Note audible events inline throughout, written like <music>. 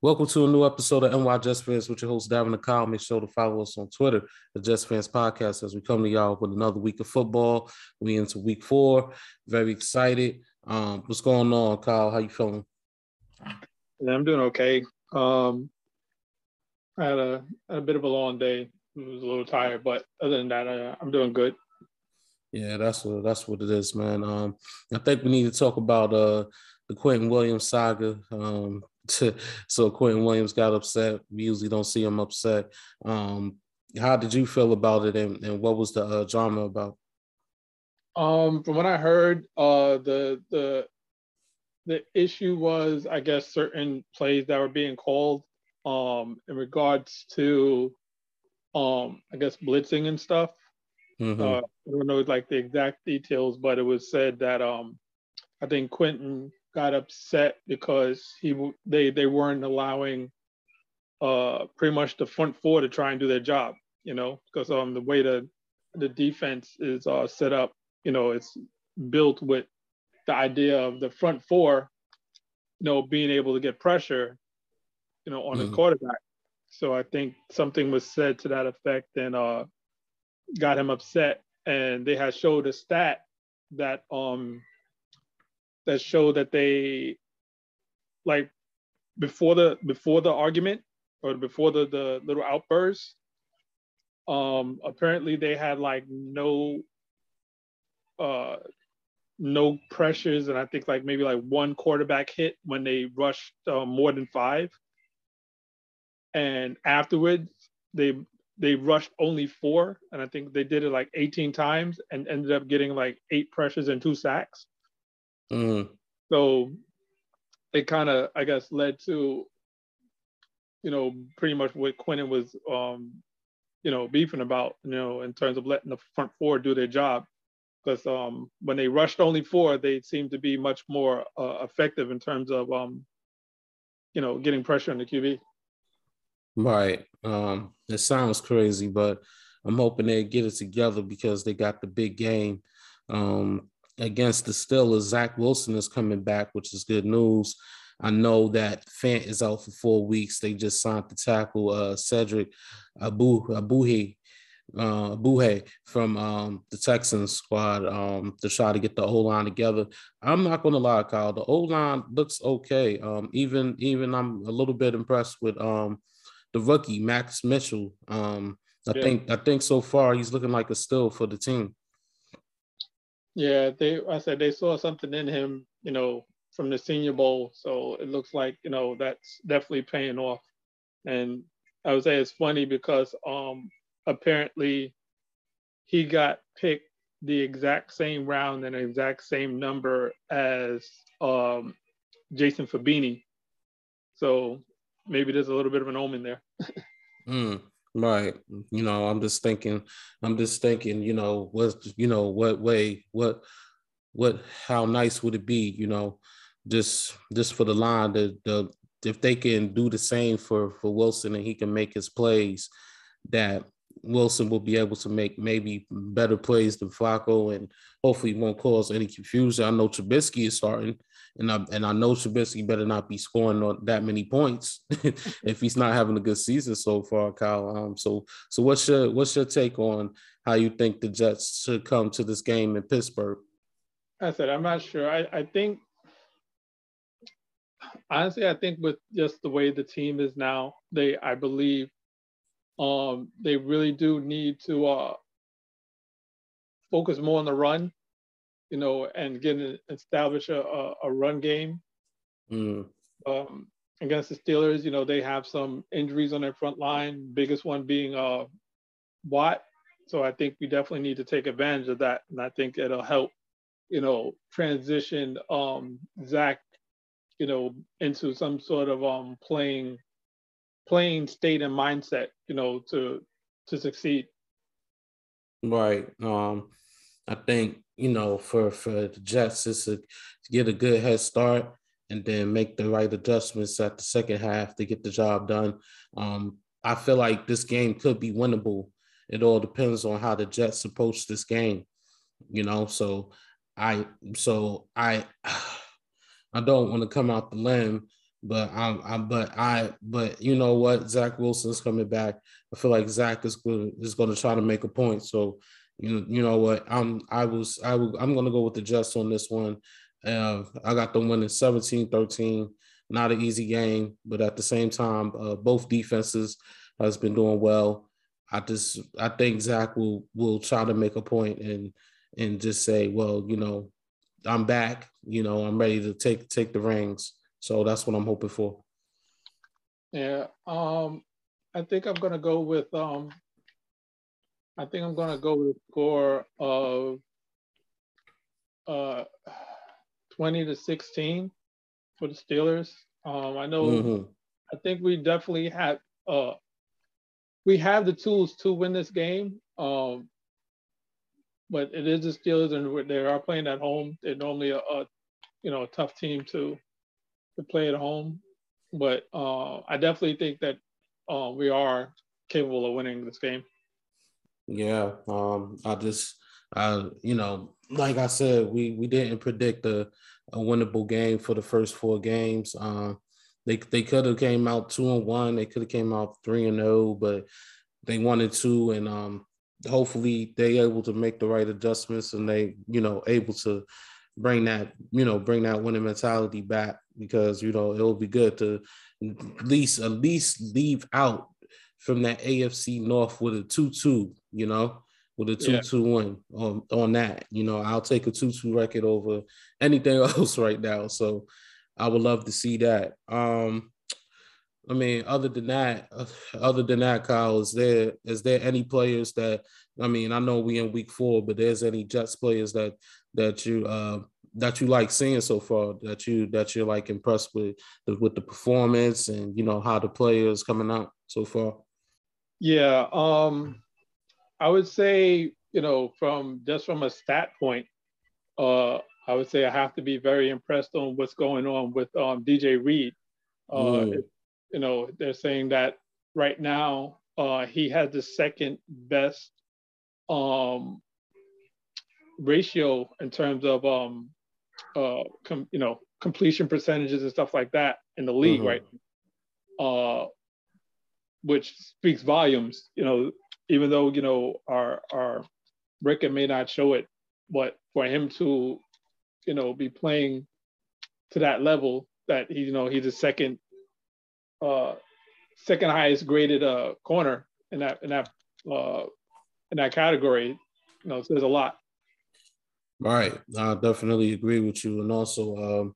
Welcome to a new episode of NY Just Fans with your host, Darren Kyle. Make sure to follow us on Twitter, the Just Fans Podcast, as we come to y'all with another week of football. We into week four. Very excited. Um, what's going on, Kyle? How you feeling? Yeah, I'm doing okay. Um, I had a, a bit of a long day. I was a little tired, but other than that, I, I'm doing good. Yeah, that's what that's what it is, man. Um, I think we need to talk about uh the Quinnen Williams saga. Um, <laughs> so Quinnen Williams got upset. We usually don't see him upset. Um, how did you feel about it, and, and what was the uh, drama about? Um, from what I heard, uh, the the the issue was, I guess, certain plays that were being called um, in regards to, um, I guess, blitzing and stuff. Mm-hmm. Uh, I don't know like the exact details, but it was said that um, I think Quinnen got upset because he they they weren't allowing uh pretty much the front four to try and do their job, you know, because um the way the the defense is uh set up, you know, it's built with the idea of the front four, you know, being able to get pressure, you know, on mm-hmm. the quarterback. So I think something was said to that effect and uh got him upset. And they had showed a stat that um that show that they like before the before the argument or before the the little outburst um apparently they had like no uh no pressures. And i think like maybe like one quarterback hit when they rushed uh, more than five. And afterwards they they rushed only four. And i think they did it like 18 times and ended up getting like eight pressures and two sacks Mm. So it kind of, I guess, led to, you know, pretty much what Quinnen was, um, you know, beefing about, you know, in terms of letting the front four do their job. Because um, when they rushed only four, they seemed to be much more uh, effective in terms of, um, you know, getting pressure on the QB. Right. Um, it sounds crazy, but I'm hoping they get it together because they got the big game. Um, against the Steelers, Zach Wilson is coming back, which is good news. I know that Fant is out for four weeks. They just signed the tackle uh, Cedric Abu Abuhi uh, Buhe from um, the Texans squad um, to try to get the O line together. I'm not going to lie, Kyle. The O line looks okay. Um, even even I'm a little bit impressed with um, the rookie Max Mitchell. Um, I yeah. think I think so far he's looking like a still for the team. Yeah, they I said they saw something in him, you know, from the Senior Bowl. So it looks like you know that's definitely paying off. And I would say it's funny because um apparently he got picked the exact same round and exact same number as um Jason Fabini. So maybe there's a little bit of an omen there. mm. Right. You know, I'm just thinking, I'm just thinking, you know, what, you know, what way, what, what, how nice would it be, you know, just, just for the line, the, the, if they can do the same for, for Wilson and he can make his plays, that Wilson will be able to make maybe better plays than Flacco and hopefully won't cause any confusion. I know Trubisky is starting, and I and I know Trubisky better not be scoring on that many points <laughs> if he's not having a good season so far, Kyle. Um, so so what's your what's your take on how you think the Jets should come to this game in Pittsburgh? I said I'm not sure. I, I think honestly, I think with just the way the team is now, they I believe um, they really do need to uh, focus more on the run, you know, and get establish a, a, a, run game. Mm. Um, against the Steelers, you know, they have some injuries on their front line. Biggest one being uh, Watt. So I think we definitely need to take advantage of that, and I think it'll help, you know, transition um, Zach, you know, into some sort of um, playing playing state and mindset, you know, to to succeed. Right. Um, I think you know for for the Jets is to, get a good head start and then make the right adjustments at the second half to get the job done. Um, I feel like this game could be winnable. It all depends on how the Jets approach this game, you know. So I so I <sighs> I don't want to come out the limb But I'm, I'm, but I, but you know what? Zach Wilson's coming back. I feel like Zach is is going to try to make a point. So, you you know what? I'm, I was, I will, I'm to go with the Jets on this one. Uh, I got them winning 17-13. Not an easy game, but at the same time, uh, both defenses has been doing well. I just, I think Zach will will try to make a point and and just say, well, you know, I'm back. You know, I'm ready to take take the rings. So that's what I'm hoping for. Yeah. Um, I think I'm gonna go with um I think I'm gonna go with a score of uh 20 to 16 for the Steelers. Um, I know mm-hmm. I think we definitely have uh we have the tools to win this game. Um, but it is the Steelers, and they are playing at home. They're normally a, a you know a tough team to to play at home. But uh, I definitely think that uh, we are capable of winning this game. Yeah, um, I just, I, you know, like I said, we we didn't predict a, a winnable game for the first four games. Um, they they could have came out two and one. They could have came out three and zero, oh, but they wanted to, and um, hopefully they able to make the right adjustments and they you know able to bring that you know bring that winning mentality back because you know it'll be good to at least at least leave out from that AFC North with a 2-2, you know, with a 2-2 yeah. on on that. You know, I'll take a 2-2 record over anything <laughs> else right now. So I would love to see that. Um I mean, other than that, <laughs> other than that, Kyle, is there is there any players that I mean, I know we in week four, but there's any Jets players that that you uh that you like seeing so far that you that you're like impressed with with the performance and you know how the players coming out so far? Yeah, um I would say, you know, from just from a stat point, uh I would say I have to be very impressed on what's going on with um DJ Reed. Uh mm you know, they're saying that right now uh, he has the second best um, ratio in terms of um, uh, com- you know completion percentages and stuff like that in the league, mm-hmm. right? Uh, which speaks volumes. You know, even though you know our our record may not show it, but for him to you know be playing to that level that he you know he's the second uh, second highest graded uh, corner in that in that uh, in that category. You know, says a lot. Right, I definitely agree with you, and also um,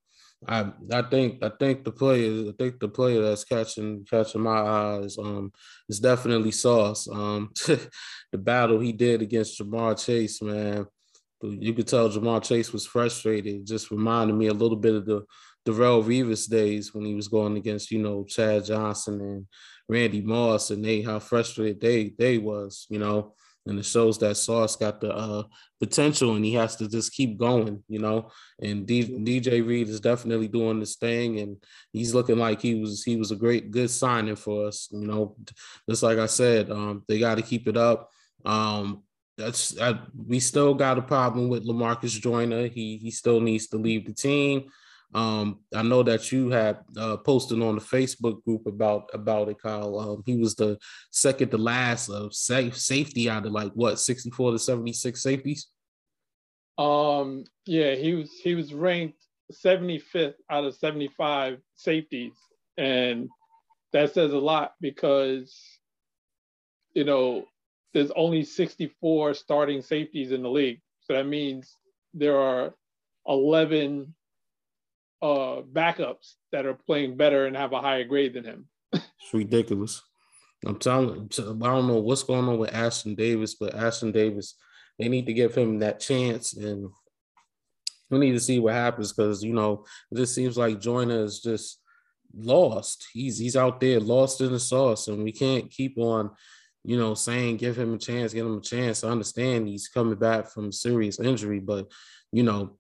I I think I think the player I think the player that's catching catching my eyes um is definitely Sauce. Um, <laughs> the battle he did against Ja'Marr Chase, man, you could tell Ja'Marr Chase was frustrated. It just reminded me a little bit of the Darrelle Revis days when he was going against, you know, Chad Johnson and Randy Moss and they how frustrated they they was, you know, and it shows that Sauce got the uh, potential and he has to just keep going, you know. And D- DJ Reed is definitely doing this thing, and he's looking like he was he was a great good signing for us, you know. Just like I said, um, they got to keep it up. Um, that's I, we still got a problem with Lamarcus Joyner. He he still needs to leave the team. Um, I know that you had uh, posted on the Facebook group about about it, Kyle. Um, he was the second to last of safe safety out of like what sixty four to seventy six safeties. Um, yeah, he was he was ranked seventy fifth out of seventy five safeties, and that says a lot because you know there's only sixty four starting safeties in the league, so that means there are eleven uh, backups that are playing better and have a higher grade than him. it's ridiculous. I'm telling I don't know what's going on with Ashtyn Davis, but Ashtyn Davis, they need to give him that chance and we need to see what happens because you know it just seems like Joyner is just lost. He's he's out there lost in the sauce, and we can't keep on, you know, saying give him a chance, give him a chance. I understand he's coming back from serious injury, but you know,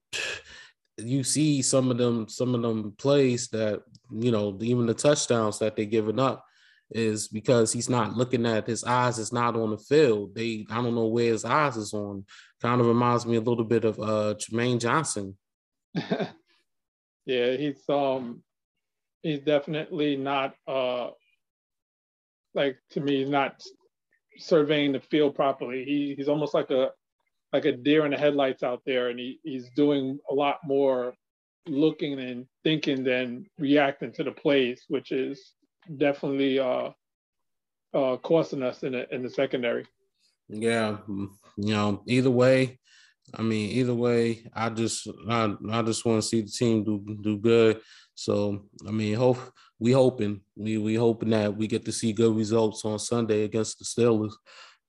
you see some of them some of them plays that you know even the touchdowns that they're giving up is because he's not looking at his eyes is not on the field. They I don't know where his eyes is on. Kind of reminds me a little bit of uh Jermaine Johnson. <laughs> yeah, he's um he's definitely not uh like to me he's not surveying the field properly. He he's almost like a like a deer in the headlights out there, and he, he's doing a lot more looking and thinking than reacting to the plays, which is definitely uh, uh, costing us in the in the secondary. Yeah, you know, either way, I mean, either way, I just I, I just want to see the team do do good. So I mean, hope we hoping we we hoping that we get to see good results on Sunday against the Steelers.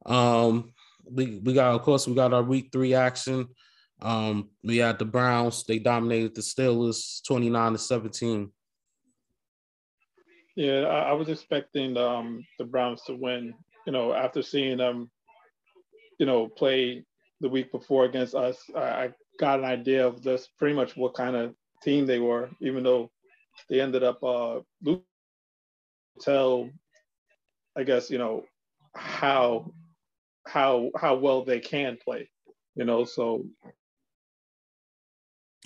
Um, we we got of course we got our week three action. Um, we had the Browns. They dominated the Steelers, twenty nine to seventeen. Yeah, I, I was expecting um, the Browns to win. You know, after seeing them, you know, play the week before against us, I, I got an idea of just pretty much what kind of team they were, even though they ended up uh, tell, I guess you know how how how well they can play, you know. So,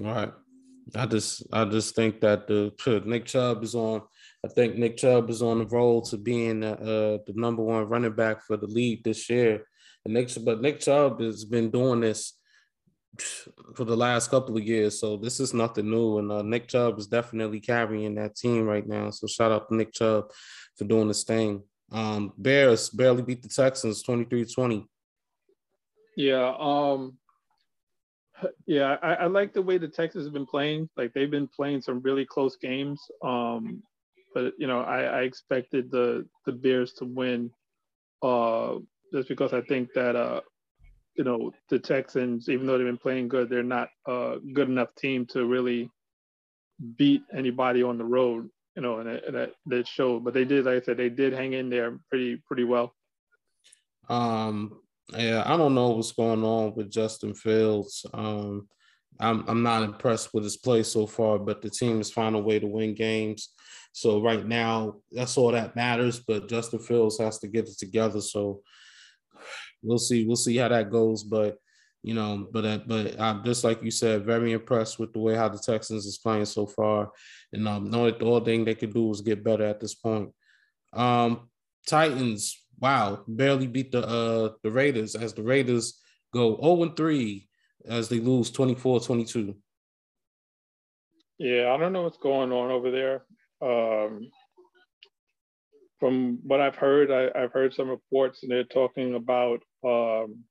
all right. I just I just think that the Nick Chubb is on. I think Nick Chubb is on the roll to being uh, the number one running back for the league this year. And Nick, but Nick Chubb has been doing this for the last couple of years, so this is nothing new. And uh, Nick Chubb is definitely carrying that team right now. So shout out to Nick Chubb for doing this thing. Um, Bears barely beat the Texans 23-20. Yeah, um, yeah, I, I, like the way the Texans have been playing. Like they've been playing some really close games. Um, but you know, I, I expected the the Bears to win, uh, just because I think that uh, you know, the Texans, even though they've been playing good, they're not a good enough team to really beat anybody on the road. You know, and, that that showed. But they did, like I said, they did hang in there pretty pretty well. Um, yeah, I don't know what's going on with Justin Fields. Um, I'm I'm not impressed with his play so far, but the team has found a way to win games. So right now, that's all that matters. But Justin Fields has to get it together. So we'll see. We'll see how that goes. But you know, but uh, but I'm just like you said, very impressed with the way how the Texans is playing so far, and um, know that the only thing they could do is get better at this point. Um, Titans wow, barely beat the uh the Raiders as the Raiders go 0 and 3 as they lose 24-22. Yeah, I don't know what's going on over there. Um from what I've heard, I, have heard some reports and they're talking about um,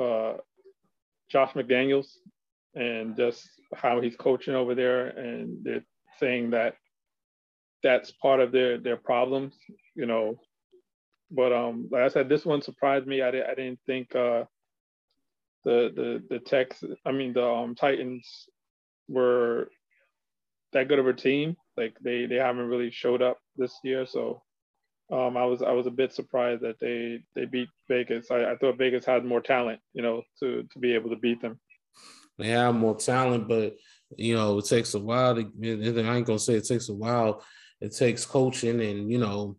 uh, Josh McDaniels and just how he's coaching over there, and they're saying that that's part of their their problems. You know, but um, like I said, this one surprised me. I, di- I didn't think uh, the the the Tex, I mean the um, Titans were that good of a team. Like they they haven't really showed up this year, so um, I was I was a bit surprised that they they beat Vegas. I, I thought Vegas had more talent, you know, to to be able to beat them. They have more talent, but you know it takes a while to. I ain't gonna say it takes a while. It takes coaching and you know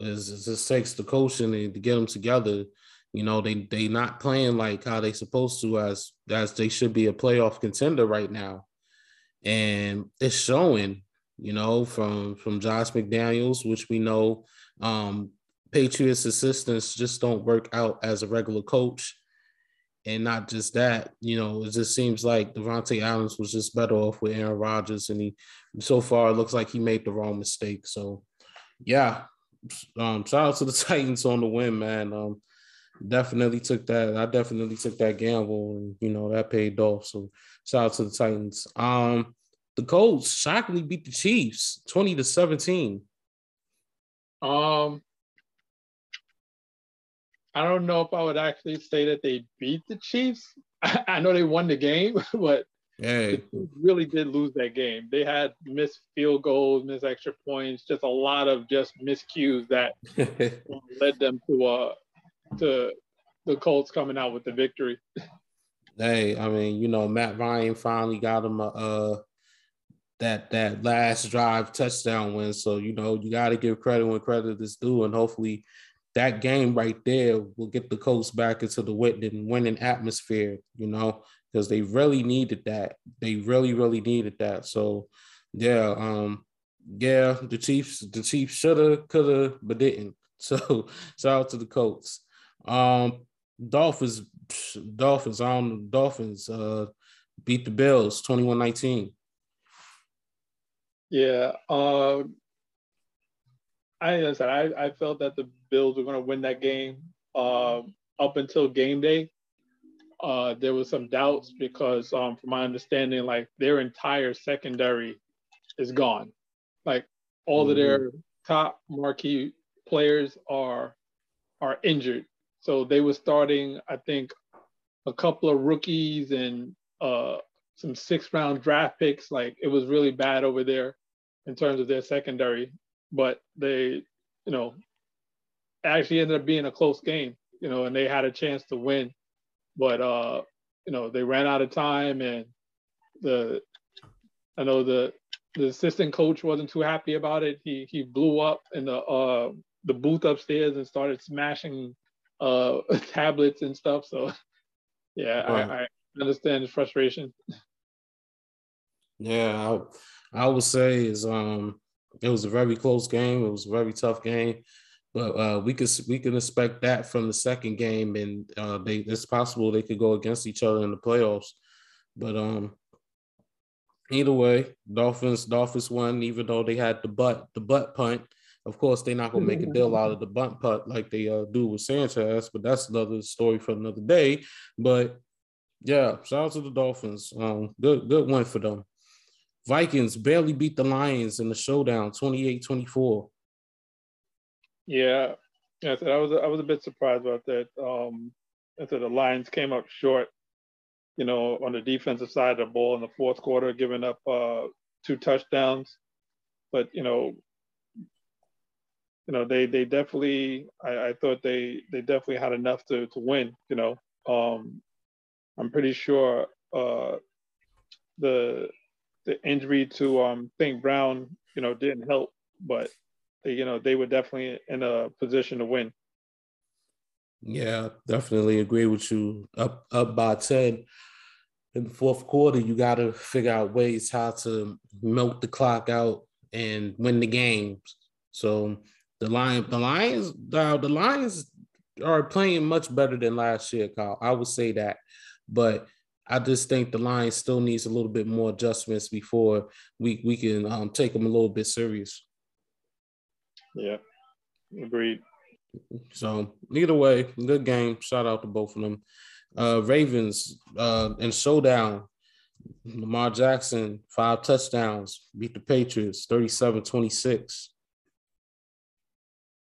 it just takes the coaching to get them together. You know, they they not playing like how they supposed to as as they should be a playoff contender right now. And it's showing, you know, from from Josh McDaniels, which we know um Patriots assistants just don't work out as a regular coach. And not just that, you know, it just seems like Davante Adams was just better off with Aaron Rodgers. And he so far it looks like he made the wrong mistake. So yeah, um, shout out to the <laughs> Titans on the win, man. Um, definitely took that. I definitely took that gamble, and you know that paid off. So shout out to the Titans. Um, the Colts shockingly beat the Chiefs, twenty to seventeen. Um, I don't know if I would actually say that they beat the Chiefs. I, <laughs> I know they won the game, <laughs> but Hey. really did lose that game. They had missed field goals, missed extra points, just a lot of just miscues that <laughs> led them to uh to the Colts coming out with the victory. Hey, I mean, you know, Matt Ryan finally got him a uh that that last drive touchdown win. So you know, you got to give credit when credit is due, and hopefully that game right there will get the Colts back into the winning winning atmosphere. You know, because they really needed that. They really, really needed that. So yeah, um, yeah, the Chiefs, the Chiefs shoulda, coulda, but didn't. <laughs> So shout out to the Colts. Um, Dolphins, Dolphins, don't Dolphins uh beat the Bills 21-19. Yeah. Uh I said I, I felt that the Bills were gonna win that game uh, up until game day. Uh, there was some doubts because um, from my understanding, like their entire secondary is gone. Like all mm-hmm. of their top marquee players are are injured. So they were starting, I think, a couple of rookies and uh, some six round draft picks. Like it was really bad over there in terms of their secondary. But they, you know, actually ended up being a close game, you know, and they had a chance to win. But uh, you know, they ran out of time and the I know the the assistant coach wasn't too happy about it. He he blew up in the uh the booth upstairs and started smashing uh <laughs> tablets and stuff. So yeah, right. I, I, understand his frustration. Yeah, I, would say is um it was a very close game. It was a very tough game, but uh, we could we can expect that from the second game, and uh, they it's possible they could go against each other in the playoffs. But um, either way, Dolphins Dolphins won, even though they had the butt the butt punt. Of course, they're not gonna make a deal out of the butt punt like they uh, do with Sanchez, but that's another story for another day. But yeah, shout out to the Dolphins. Um, good good win for them. Vikings barely beat the Lions in the showdown, 28-24. Yeah, yeah, I was I was a bit surprised about that. Um, I said the Lions came up short you know, on the defensive side of the ball in the fourth quarter, giving up uh, two touchdowns. But you know, you know, they they definitely, I, I thought they they definitely had enough to to win. You know, um, I'm pretty sure uh, the the injury to um, St. Brown, you know, didn't help, but they, you know, they were definitely in a position to win. Yeah, definitely agree with you. Up up by 10 in the fourth quarter, you got to figure out ways how to milk the clock out and win the games. So the lion, the Lions, the, the Lions are playing much better than last year, Kyle. I would say that, but I just think the Lions still needs a little bit more adjustments before we we can um, take them a little bit serious. Yeah, agreed. So either way, good game. Shout out to both of them. Uh, Ravens uh, in showdown. Lamar Jackson, five touchdowns, beat the Patriots 37 26.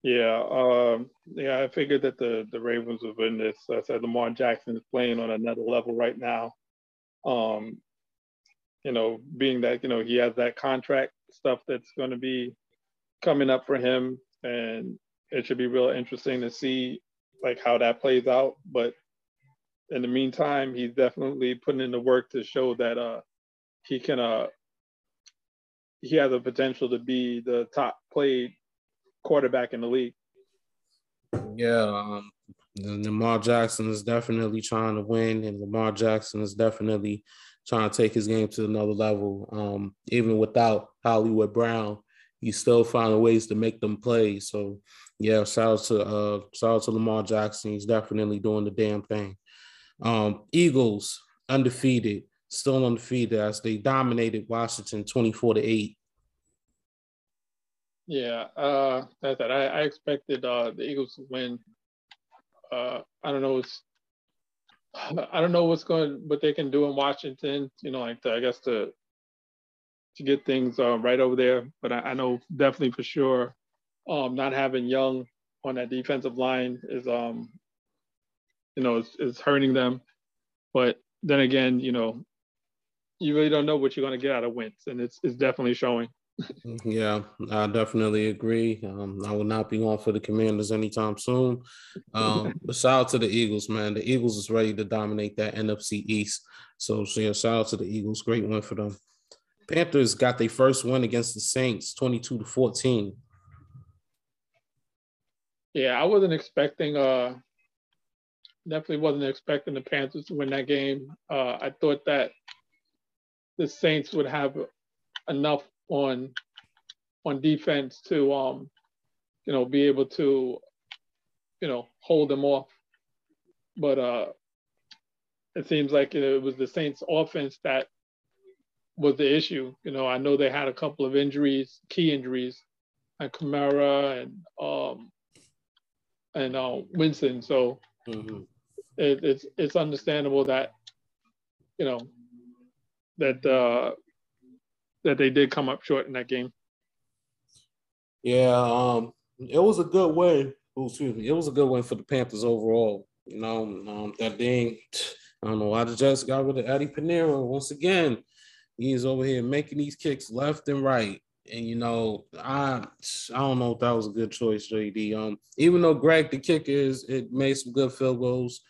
Yeah, um, yeah, I figured that the, the Ravens would win this. I said Lamar Jackson is playing on another level right now. Um, you know, being that, you know, he has that contract stuff that's going to be coming up for him. And it should be real interesting to see like how that plays out. But in the meantime, he's definitely putting in the work to show that uh, he can uh, he has the potential to be the top played quarterback in the league. Yeah, um, Lamar Jackson is definitely trying to win, and Lamar Jackson is definitely trying to take his game to another level. Um, even without Hollywood Brown, he's still finding ways to make them play. So, yeah, shout out to uh, shout out to Lamar Jackson. He's definitely doing the damn thing. Um, Eagles undefeated, still undefeated as they dominated Washington 24 to 8. Yeah, uh, that's that. I, I expected uh, the Eagles to win. Uh, I don't know. It's, <sighs> I don't know what's going, what they can do in Washington. You know, like to, I guess to to get things uh, right over there. But I, I, know definitely for sure, um, not having Young on that defensive line is um, you know, is, hurting them. But then again, you know, you really don't know what you're going to get out of Wentz, and it's it's definitely showing. Yeah, I definitely agree. Um, I will not be on for the Commanders anytime soon. Um, but shout out to the Eagles, man. The Eagles is ready to dominate that NFC East. So, so yeah, shout out to the Eagles. Great win for them. Panthers got their first win against the Saints, 22 to 14. Yeah, I wasn't expecting uh definitely wasn't expecting the Panthers to win that game. Uh, I thought that the Saints would have enough on on defense to um, you know, be able to, you know, hold them off. But uh, it seems like it was the Saints offense that was the issue. You know, I know they had a couple of injuries, key injuries, and Kamara and um and uh, Winston. So mm-hmm. it, it's it's understandable that you know that uh that they did come up short in that game. Yeah, um, it was a good win. Excuse me, it was a good win for the Panthers overall. You know, um, that thing. I don't know why the Jets got rid of Eddy Piñeiro once again. He's over here making these kicks left and right. And you know, I I don't know if that was a good choice, JD. Um, even though Greg the kicker is it made some good field goals,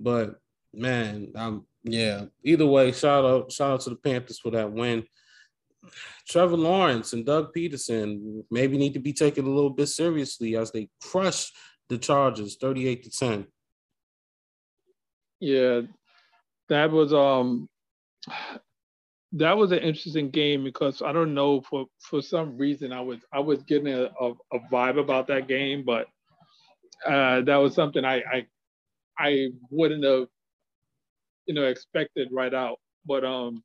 but man, um, yeah. Either way, shout out shout out to the Panthers for that win. Trevor Lawrence and Doug Pederson maybe need to be taken a little bit seriously as they crush the Chargers 38 to 10. Yeah, that was um that was an interesting game because I don't know for for some reason I was I was getting a, a, a vibe about that game, but uh, that was something I, I I wouldn't have you know expected right out. But um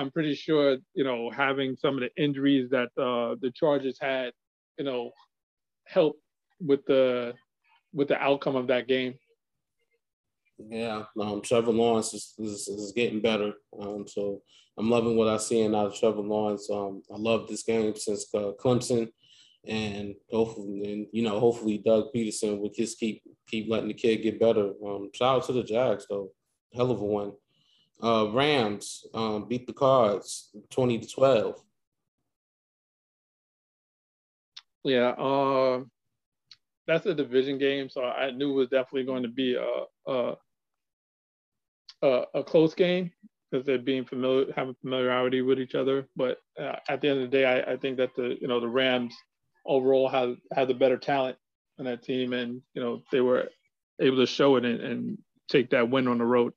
I'm pretty sure, you know, having some of the injuries that uh, the Chargers had, you know, helped with the with the outcome of that game. Yeah, um, Trevor Lawrence is, is, is getting better. Um, so I'm loving what I'm seeing out of Trevor Lawrence. Um, I love this game since uh, Clemson, and hopefully, and you know, hopefully Doug Pederson will just keep keep letting the kid get better. Um, shout out to the Jags though, hell of a one. Uh, Rams um, beat the Cards 20 to 12. Yeah, uh, that's a division game, so I knew it was definitely going to be a a, a, a close game because they're being familiar, having familiarity with each other. But uh, at the end of the day, I, I think that the you know the Rams overall have had the better talent on that team, and you know they were able to show it and, and take that win on the road.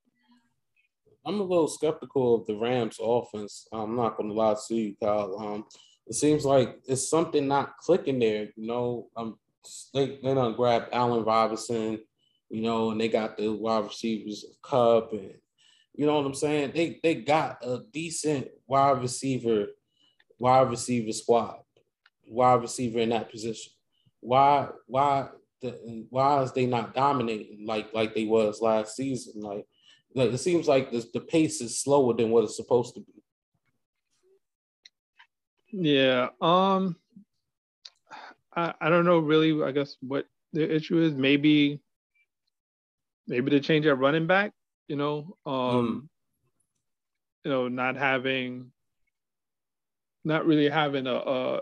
I'm a little skeptical of the Rams offense. I'm not going to lie to you, Kyle. Um, it seems like it's something not clicking there. You know, um, they they don't grab Allen Robinson, you know, and they got the wide receivers of Kupp, and you know what I'm saying. They they got a decent wide receiver, wide receiver squad, wide receiver in that position. Why why the, why is they not dominating like like they was last season? Like like it seems like the, the pace is slower than what it's supposed to be. Yeah. Um I, I don't know really I guess what the issue is. Maybe maybe to change our running back, you know. Um mm. you know, not having not really having a a,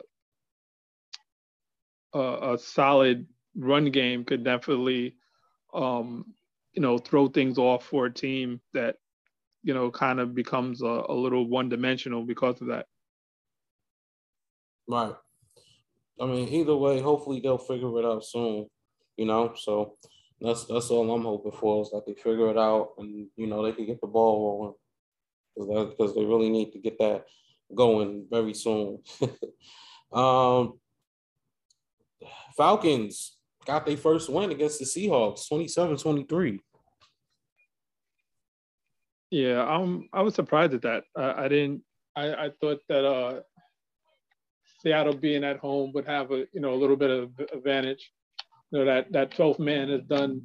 a, a solid run game could definitely um you know, throw things off for a team that, you know, kind of becomes a, a little one dimensional because of that. Right. I mean, either way, hopefully they'll figure it out soon, you know. So that's that's all I'm hoping for is that they figure it out and you know they can get the ball rolling because they really need to get that going very soon. <laughs> um, Falcons got their first win against the Seahawks, 27-23. Yeah, um, I was surprised at that. I, I didn't. I, I thought that uh, Seattle being at home would have a you know a little bit of advantage. You know that that 12th man has done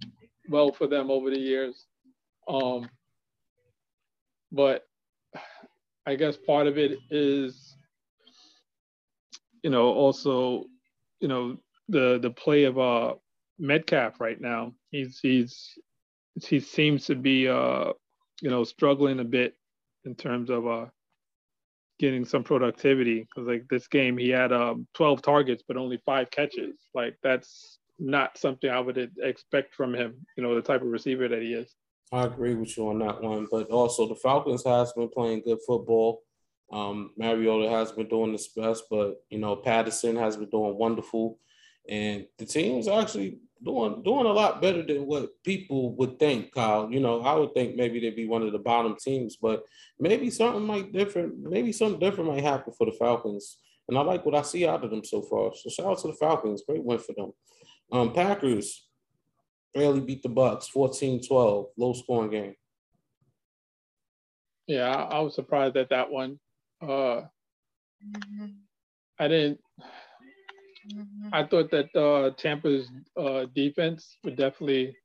well for them over the years. Um, but I guess part of it is, you know, also, you know, the the play of uh Metcalf right now. He's he's he seems to be uh you know struggling a bit in terms of uh getting some productivity because like this game he had um 12 targets but only five catches. Like that's not something I would expect from him. You know the type of receiver that he is. I agree with you on that one, but also the Falcons has been playing good football. Um, Mariota has been doing his best, but you know Patterson has been doing wonderful. And the team's actually doing doing a lot better than what people would think, Kyle. You know, I would think maybe they'd be one of the bottom teams, but maybe something might different, maybe something different might happen for the Falcons. And I like what I see out of them so far. So shout out to the Falcons. Great win for them. Um, Packers barely beat the Bucks 14-12, low scoring game. Yeah, I was surprised at that one. Uh, I didn't I thought that uh, Tampa's uh, defense would definitely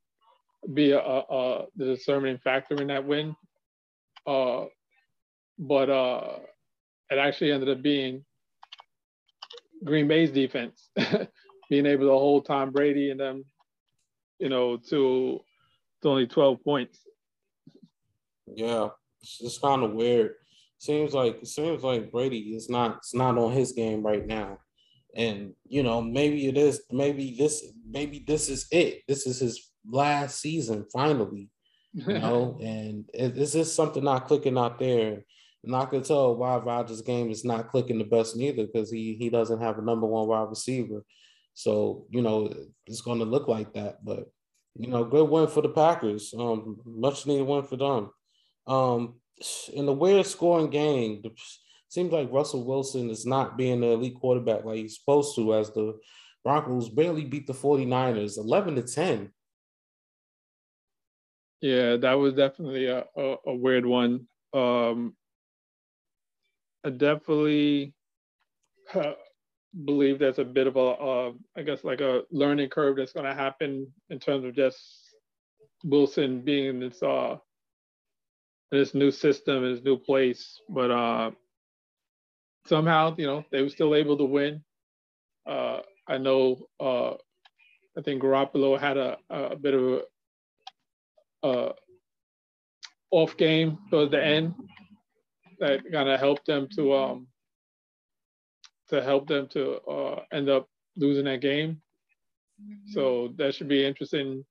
be a, a, the determining factor in that win. Uh, but uh, it actually ended up being Green Bay's defense <laughs> being able to hold Tom Brady and them, you know, to, to only 12 points. Yeah, it's just kind of weird. Seems like seems like Brady is not it's not on his game right now and you know maybe it is maybe this maybe this is it this is his last season finally you <laughs> know and is this something not clicking out there and I can tell why Rodgers' game is not clicking the best neither because he he doesn't have a number one wide receiver. So, you know, it's going to look like that. But, you know, good win for the Packers. Um, much needed win for them. Um, in the weird scoring game, the seems like Russell Wilson is not being the elite quarterback like he's supposed to, as the Broncos barely beat the 49ers 11 to 10. Yeah, that was definitely a, a, a weird one. Um, I definitely uh, believe there's a bit of a, uh, I guess, like a learning curve that's going to happen in terms of just Wilson being in this uh, this new system, this new place. But uh, somehow, you know, they were still able to win. Uh, I know, uh, I think Garoppolo had a, a bit of a, a off game towards the end that kind of helped them to um, to help them to uh, end up losing that game. So that should be interesting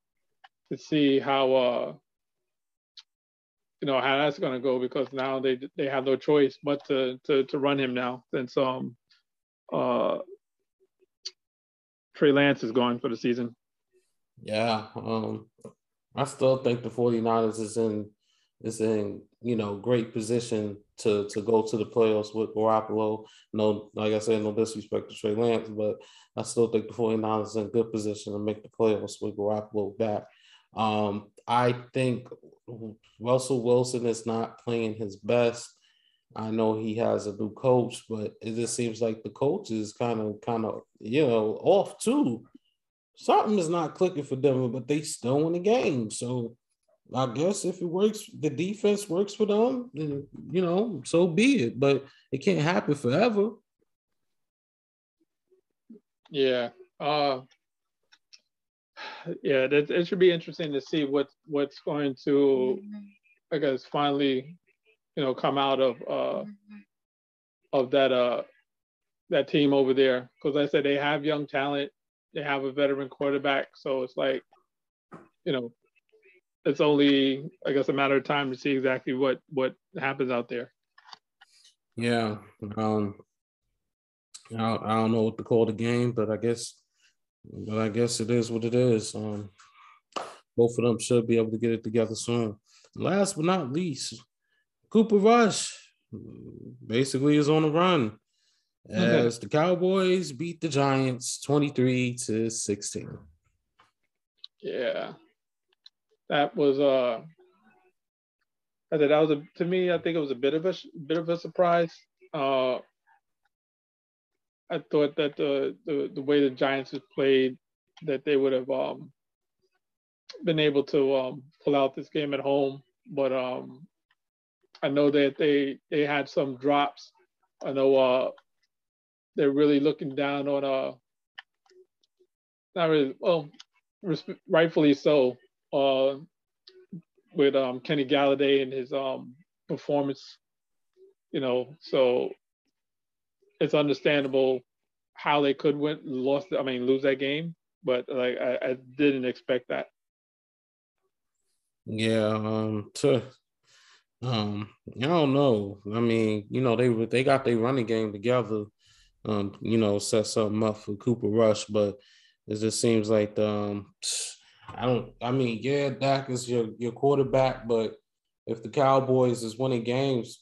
to see how uh, you know how that's going to go because now they they have no choice but to to to run him now since um uh Trey Lance is gone for the season. Yeah, um I still think the 49ers is in is in, you know, great position to to go to the playoffs with Garoppolo. No, like I said, no disrespect to Trey Lance, but I still think the 49ers is in good position to make the playoffs with Garoppolo back. Um, I think Russell Wilson is not playing his best. I know he has a new coach, but it just seems like the coach is kind of, kind of, you know, off too. Something is not clicking for them, but they still win the game. So I guess if it works, the defense works for them, then you know, so be it. But it can't happen forever. Yeah. Uh, yeah, it, it should be interesting to see what what's going to, I guess, finally, you know, come out of uh, of that uh that team over there. Because I said they have young talent, they have a veteran quarterback, so it's like, you know, it's only I guess a matter of time to see exactly what what happens out there. Yeah, um, I don't know what to call the game, but I guess but I guess it is what it is. Um, both of them should be able to get it together soon. Last but not least, Cooper Rush basically is on the run as the Cowboys beat the Giants 23 to 16. Yeah. That was uh I said that was a to me I think it was a bit of a bit of a surprise. Uh I thought that the, the, the way the Giants have played, that they would have um, been able to um, pull out this game at home. But um, I know that they they had some drops. I know uh, they're really looking down on uh, not really well, rightfully so, uh, with um, Kenny Golladay and his um, performance. You know, so it's understandable how they could win, lost. I mean, lose that game, but like I, I didn't expect that. Yeah, um, to, um, I don't know. I mean, you know, they they got their running game together. Um, you know, set something up for Cooper Rush, but It just seems like um, I don't. I mean, yeah, Dak is your your quarterback, but if the Cowboys is winning games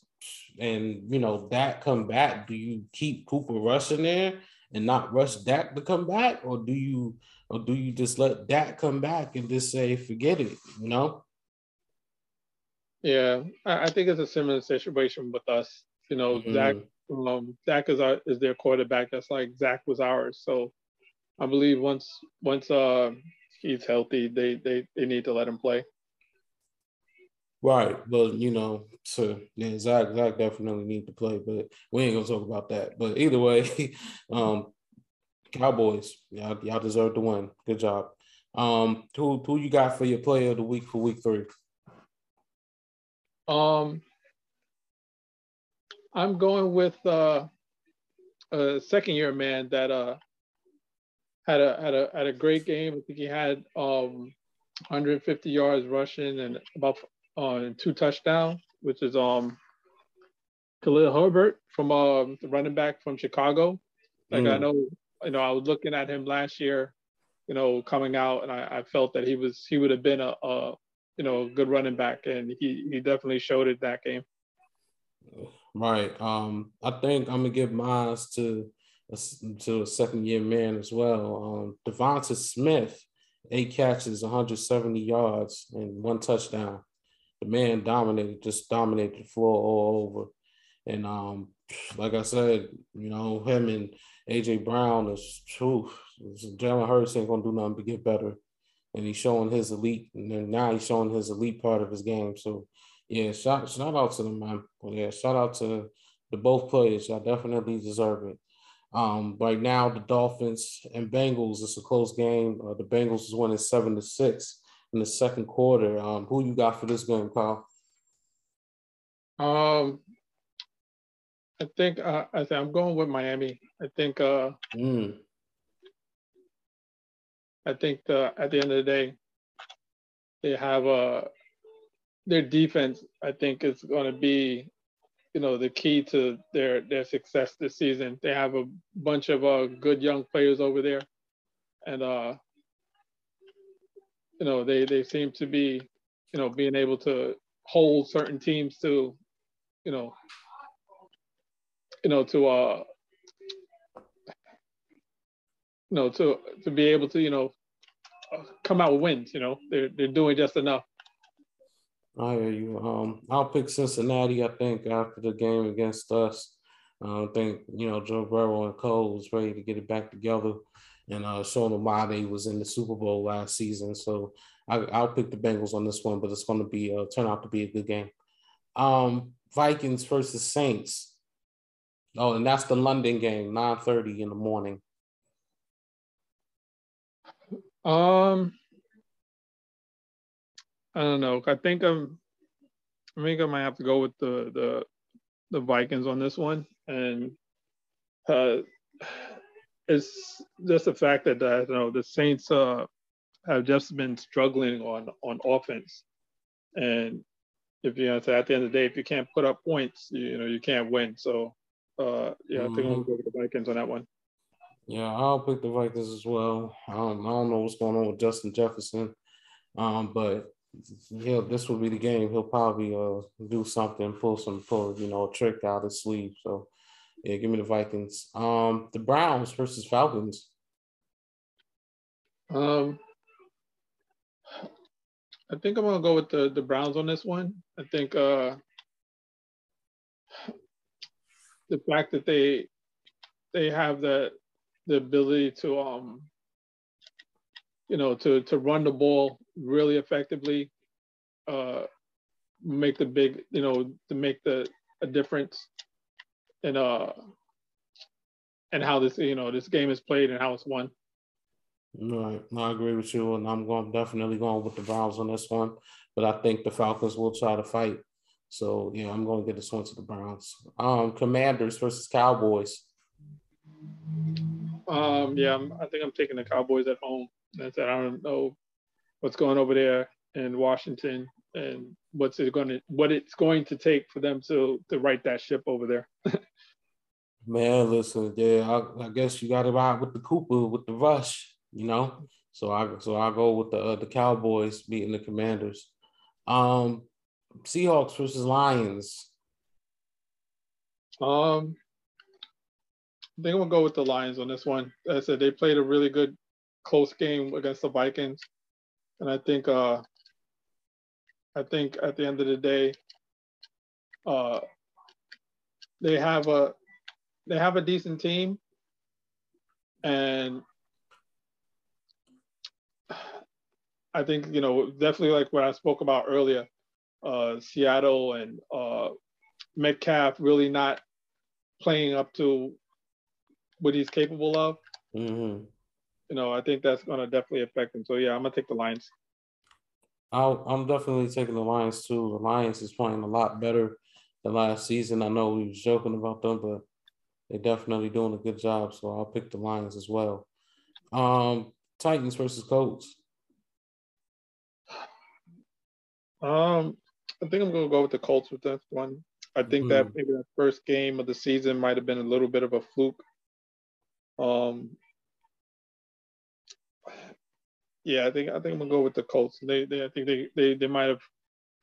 and you know Dak come back, do you keep Cooper Rush in there and not rush Dak to come back, or do you or do you just let Dak come back and just say forget it? You know. Yeah, I think it's a similar situation with us. You know, mm-hmm. Dak, um, Dak is our is their quarterback. That's like Zach was ours. So I believe once once uh, he's healthy, they they they need to let him play. Right, but you know, so yeah, Zach Zach definitely need to play, but we ain't gonna talk about that. But either way, <laughs> um, Cowboys, y'all, y'all deserve to win. Good job. Um, who who you got for your player of the week for week three? Um, I'm going with uh, a second year man that uh had a had a had a great game. I think he had um 150 yards rushing and about uh, two touchdowns, which is um Khalil Herbert from um the running back from Chicago. Like mm. I know, you know, I was looking at him last year, you know, coming out, and I, I felt that he was he would have been a, a you know a good running back, and he he definitely showed it that game. Right. Um, I think I'm gonna give mine to to a second year man as well. Um, Devonta Smith, eight catches, 170 yards, and one touchdown. The man dominated, just dominated the floor all over. And um, like I said, you know, him and AJ Brown is true. Jalen Hurts ain't gonna do nothing but get better. And he's showing his elite, and then now he's showing his elite part of his game. So yeah, shout shout out to them, man. Yeah, shout out to the both players. Y'all definitely deserve it. Um, right now, the Dolphins and Bengals, it's a close game. Uh, the Bengals is winning seven to six in the second quarter. Um, who you got for this game, Kyle? Um, I think uh, I think I'm going with Miami. I think uh, mm. I think the, at the end of the day, they have a uh, their defense. I think is going to be you know the key to their their success this season. They have a bunch of uh, good young players over there, and uh, you know they they seem to be you know being able to hold certain teams to you know you know to uh you know to to be able to you know come out with wins. You know they're they're doing just enough. I hear you. Um, I'll pick Cincinnati. I think after the game against us, I uh, I think you know Joe Burrow and Cole was ready to get it back together, and uh, why they was in the Super Bowl last season. So I, will pick the Bengals on this one, but it's going to be uh, turn out to be a good game. Um, Vikings versus Saints. Oh, and that's the London game, nine thirty in the morning. Um, I don't know. I think I'm. I think I might have to go with the the the Vikings on this one, and uh, it's just the fact that uh, you know the Saints uh, have just been struggling on on offense, and if you know, at the end of the day, if you can't put up points, you, you know you can't win. So uh, yeah, mm-hmm. I think I'm gonna go with the Vikings on that one. Yeah, I'll pick the Vikings as well. Um, I don't know what's going on with Justin Jefferson, um, but he'll this will be the game. He'll probably uh do something, pull some pull, you know, a trick out of his sleeve. So yeah, give me the Vikings. Um the Browns versus Falcons. Um I think I'm gonna go with the, the Browns on this one. I think uh the fact that they they have the the ability to um you know, to to run the ball really effectively, uh, make the big, you know, to make the a difference in uh and how this, you know, this game is played and how it's won. Right, no, I agree with you, and I'm going definitely going with the Browns on this one, but I think the Falcons will try to fight. So yeah, I'm going to get this one to the Browns. Um, Commanders versus Cowboys. Um, yeah, I'm, I think I'm taking the Cowboys at home. Said, I don't know what's going over there in Washington and what's it going to what it's going to take for them to to right that ship over there. <laughs> Man, listen, yeah, I, I, guess you got to ride with the Cooper with the rush. You know, so I so I go with the uh, the Cowboys beating the Commanders. Um, Seahawks versus Lions. Um, I think I'm gonna go with the Lions on this one. As I said they played a really good close game against the Vikings, and I think uh, I think at the end of the day, uh, they have a they have a decent team, and I think you know definitely like what I spoke about earlier, uh, Seattle and uh, Metcalf really not playing up to what he's capable of. Mm-hmm. You know, I think that's going to definitely affect him. So yeah, I'm gonna take the Lions. I am definitely taking the Lions too. The Lions is playing a lot better than last season. I know we was joking about them, but they're definitely doing a good job. So I'll pick the Lions as well. Um, Titans versus Colts. Um, I think I'm gonna go with the Colts with that one. I think mm-hmm. that maybe the first game of the season might have been a little bit of a fluke. Um, yeah, I think I think I'm gonna go with the Colts. They, they I think they, they they might have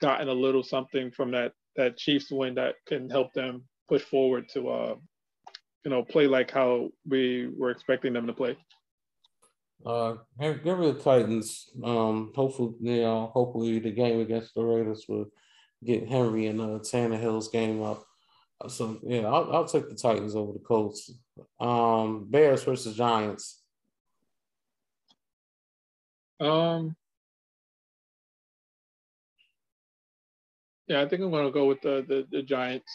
gotten a little something from that that Chiefs win that can help them push forward to uh you know play like how we were expecting them to play. Uh, give me the Titans. Um, hopefully, you know, hopefully the game against the Raiders will get Henry and uh, Tannehill's game up. So yeah, I'll, I'll take the Titans over the Colts. Um, Bears versus Giants. Um. Yeah, I think I'm gonna go with the the, the Giants.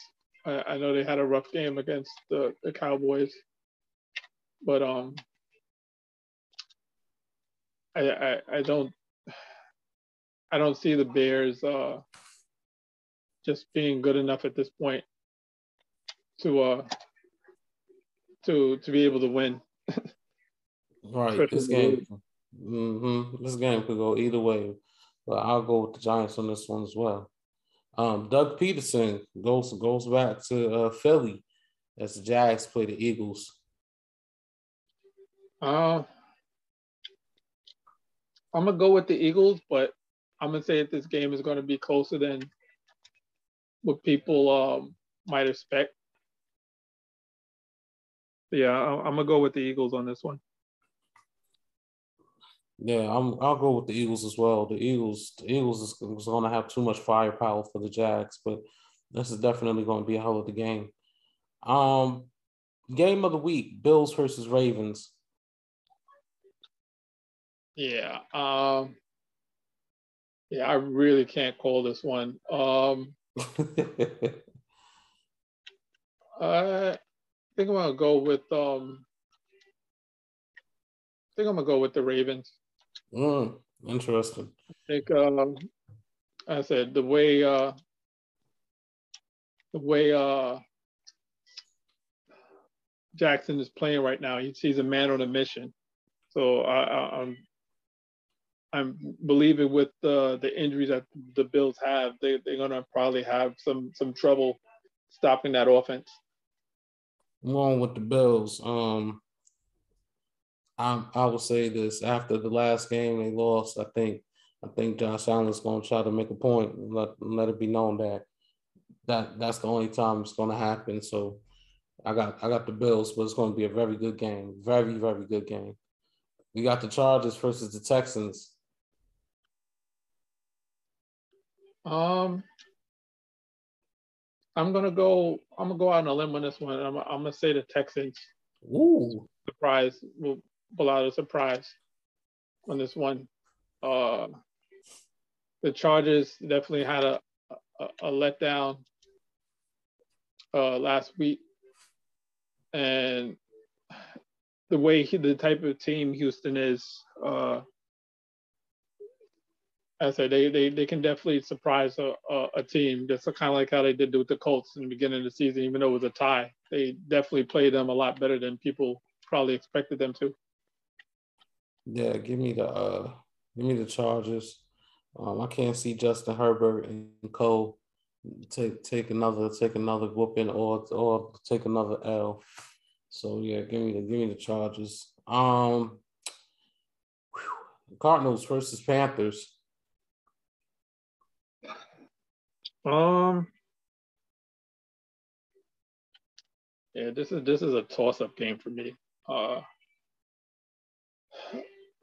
I, I know they had a rough game against the, the Cowboys, but um, I, I, I don't I don't see the Bears uh, just being good enough at this point to uh to to be able to win. <laughs> right. This game, mm-hmm, this game could go either way, but I'll go with the Giants on this one as well. Um, Doug Pederson goes goes back to uh, Philly as the Jags play the Eagles. Uh, I'm gonna go with the Eagles, but I'm gonna say that this game is gonna be closer than what people um, might expect. Yeah, I'm gonna go with the Eagles on this one. Yeah, I'm. I'll go with the Eagles as well. The Eagles, the Eagles is, is going to have too much firepower for the Jags, but this is definitely going to be a hell of a game. Um, game of the week: Bills versus Ravens. Yeah. Um, yeah, I really can't call this one. Um, <laughs> I think I'm gonna go with um, I think I'm gonna go with the Ravens. Mm, interesting. I think um, I said the way uh, the way uh, Jackson is playing right now, he's, he's a man on a mission. So I, I, I'm I'm believing with the the injuries that the Bills have, they they're gonna probably have some some trouble stopping that offense. Along with the Bills, um, I I will say this: after the last game they lost, I think I think Josh Allen's going to try to make a point and let let it be known that that that's the only time it's going to happen. So I got I got the Bills, but it's going to be a very good game, very very good game. We got the Chargers versus the Texans. Um, I'm gonna go. I'm gonna go out on a limb on this one. I'm, I'm gonna say the Texans. Ooh, surprise! Will pull out a surprise on this one. Uh, the Chargers definitely had a a, a letdown uh, last week, and the way he, the type of team Houston is, uh, I said they, they they can definitely surprise a, a, a team, just kind of like how they did with the Colts in the beginning of the season, even though it was a tie. They definitely played them a lot better than people probably expected them to. Yeah, give me the uh, give me the Chargers. Um, I can't see Justin Herbert and Cole take take another take another whooping or or take another L. So yeah, give me the give me the Chargers. Um, Cardinals versus Panthers. Um. Yeah, this is this is a toss-up game for me. Uh,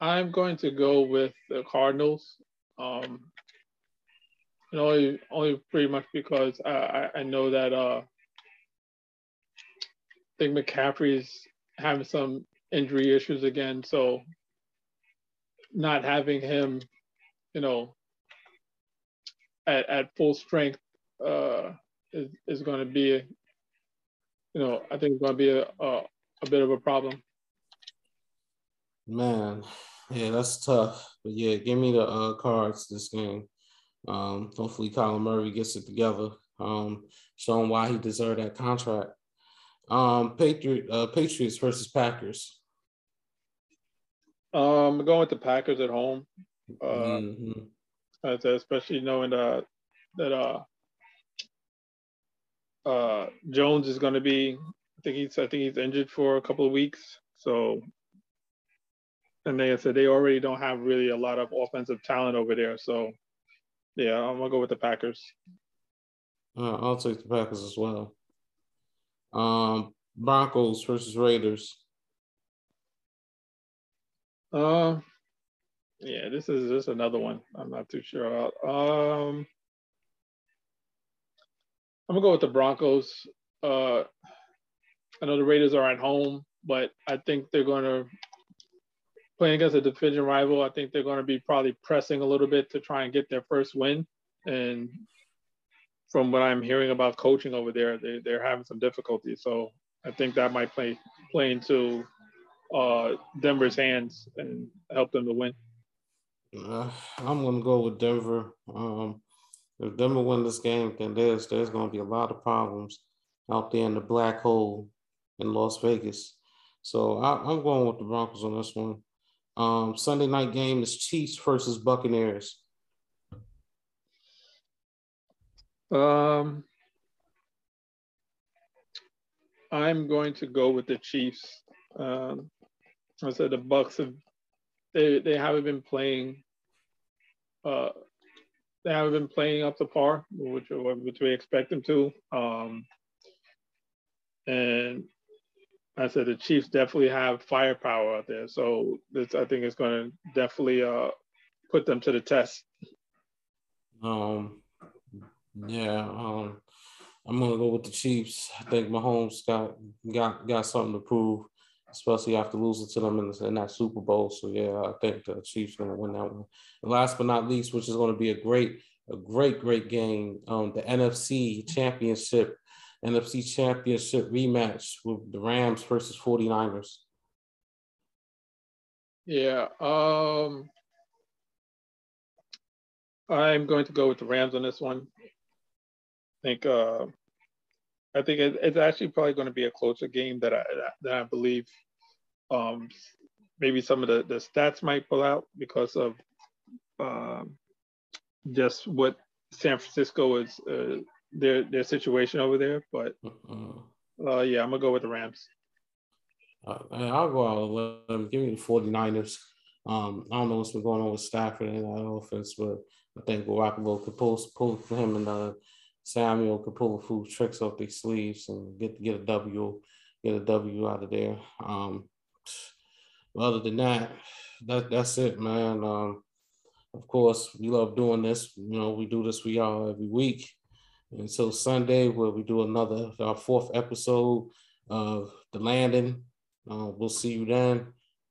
I'm going to go with the Cardinals. Um, and only only pretty much because I, I know that uh, I think McCaffrey's having some injury issues again, so not having him, you know, at, at full strength uh, is, is going to be, you know, I think it's going to be a, a, a bit of a problem. Man, yeah, that's tough. But yeah, give me the uh, cards this game. Um, hopefully, Kyler Murray gets it together, um, showing why he deserved that contract. Um, Patriot, uh, Patriots versus Packers. Um, I'm going with the Packers at home. Uh, mm-hmm. especially knowing that that uh, uh, Jones is going to be. I think he's. I think he's injured for a couple of weeks. So, and they said they already don't have really a lot of offensive talent over there. So, yeah, I'm gonna go with the Packers. Uh, I'll take the Packers as well. Um, Broncos versus Raiders. Uh, yeah, this is just another one. I'm not too sure about. Um, I'm gonna go with the Broncos. Uh, I know the Raiders are at home, but I think they're going to playing against a division rival. I think they're going to be probably pressing a little bit to try and get their first win. And from what I'm hearing about coaching over there, they, they're having some difficulty. So I think that might play play into uh, Denver's hands and help them to win. Uh, I'm going to go with Denver. Um, if Denver win this game, then there's there's going to be a lot of problems out there in the black hole in Las Vegas. So I, am going with the Broncos on this one. Um, Sunday night game is Chiefs versus Buccaneers. Um, I'm going to go with the Chiefs. Um, I said the Bucks have they they haven't been playing. Uh, they haven't been playing up to par, which which we expect them to. Um, and I said the Chiefs definitely have firepower out there, so this I think it's going to definitely uh, put them to the test. Um, yeah, um, I'm gonna go with the Chiefs. I think Mahomes got got got something to prove especially after losing to them in, in, that Super Bowl. So yeah, I think the Chiefs going to win that one. And last but not least, which is going to be a great, a great, great game, um, the NFC Championship, NFC Championship rematch with the Rams versus 49ers. Yeah, um, I'm going to go with the Rams on this one. I think uh, I think it's actually probably going to be a closer game that I that I believe um, maybe some of the, the stats might pull out because of um, just what San Francisco is uh, their their situation over there. But uh, yeah, I'm gonna go with the Rams. Uh, I'll go out 11. Give me the 49ers. Um, I don't know what's been going on with Stafford in that offense, but I think Garoppolo could pull, pull him and uh, Samuel could pull a few tricks off their sleeves and get get a W, get a W out of there. Um, other than that, that that's it, man. Um, of course, we love doing this. You know, we do this for y'all every week. Until Sunday, where we do another our fourth episode of the landing. Uh, we'll see you then.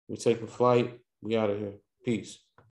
We take a flight. We out of here. Peace.